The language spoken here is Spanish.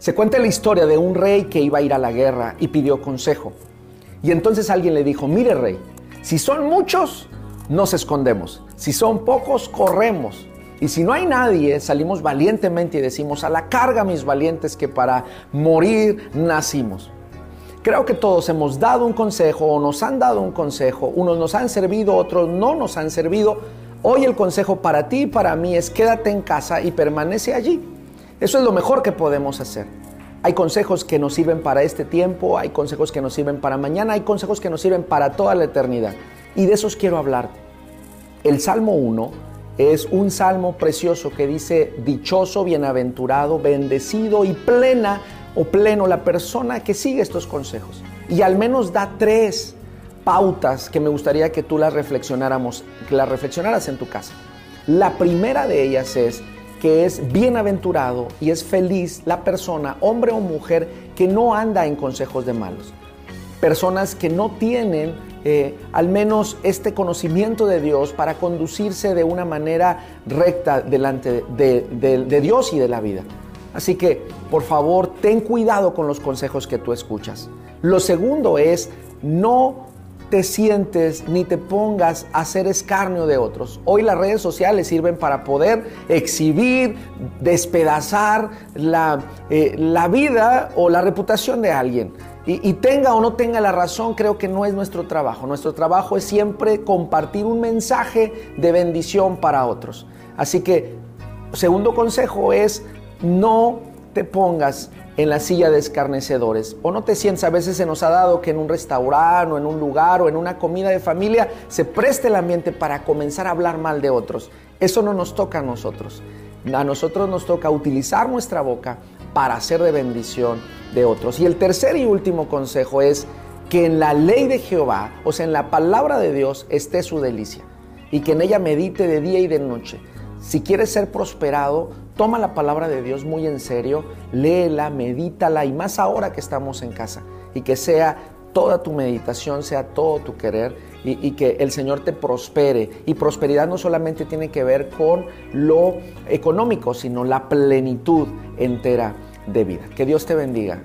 Se cuenta la historia de un rey que iba a ir a la guerra y pidió consejo. Y entonces alguien le dijo, mire rey, si son muchos, nos escondemos. Si son pocos, corremos. Y si no hay nadie, salimos valientemente y decimos, a la carga mis valientes que para morir nacimos. Creo que todos hemos dado un consejo o nos han dado un consejo. Unos nos han servido, otros no nos han servido. Hoy el consejo para ti y para mí es quédate en casa y permanece allí. Eso es lo mejor que podemos hacer. Hay consejos que nos sirven para este tiempo, hay consejos que nos sirven para mañana, hay consejos que nos sirven para toda la eternidad. Y de esos quiero hablarte. El Salmo 1 es un salmo precioso que dice, dichoso, bienaventurado, bendecido y plena o pleno la persona que sigue estos consejos. Y al menos da tres pautas que me gustaría que tú las reflexionáramos, que las reflexionaras en tu casa. La primera de ellas es que es bienaventurado y es feliz la persona, hombre o mujer, que no anda en consejos de malos. Personas que no tienen eh, al menos este conocimiento de Dios para conducirse de una manera recta delante de Dios y de la vida. Así que, por favor, ten cuidado con los consejos que tú escuchas. Lo segundo es, no te sientes ni te pongas a hacer escarnio de otros. Hoy las redes sociales sirven para poder exhibir, despedazar la, eh, la vida o la reputación de alguien. Y, y, tenga o no tenga la razón, creo que no es nuestro trabajo. Nuestro trabajo es siempre compartir un mensaje de bendición para otros. Así que, segundo consejo es no te pongas en la silla de escarnecedores o no te sientas, a veces se nos ha dado que en un restaurante o en un lugar o en una comida de familia se preste el ambiente para comenzar a hablar mal de otros. Eso no nos toca a nosotros. A nosotros nos toca utilizar nuestra boca para hacer de bendición de otros. Y el tercer y último consejo es que en la ley de Jehová, o sea, en la palabra de Dios, esté su delicia y que en ella medite de día y de noche. Si quieres ser prosperado, toma la palabra de Dios muy en serio, léela, medítala y más ahora que estamos en casa y que sea toda tu meditación, sea todo tu querer y, que el Señor te prospere. Y prosperidad no solamente tiene que ver con lo económico, sino la plenitud entera de vida. Que Dios te bendiga.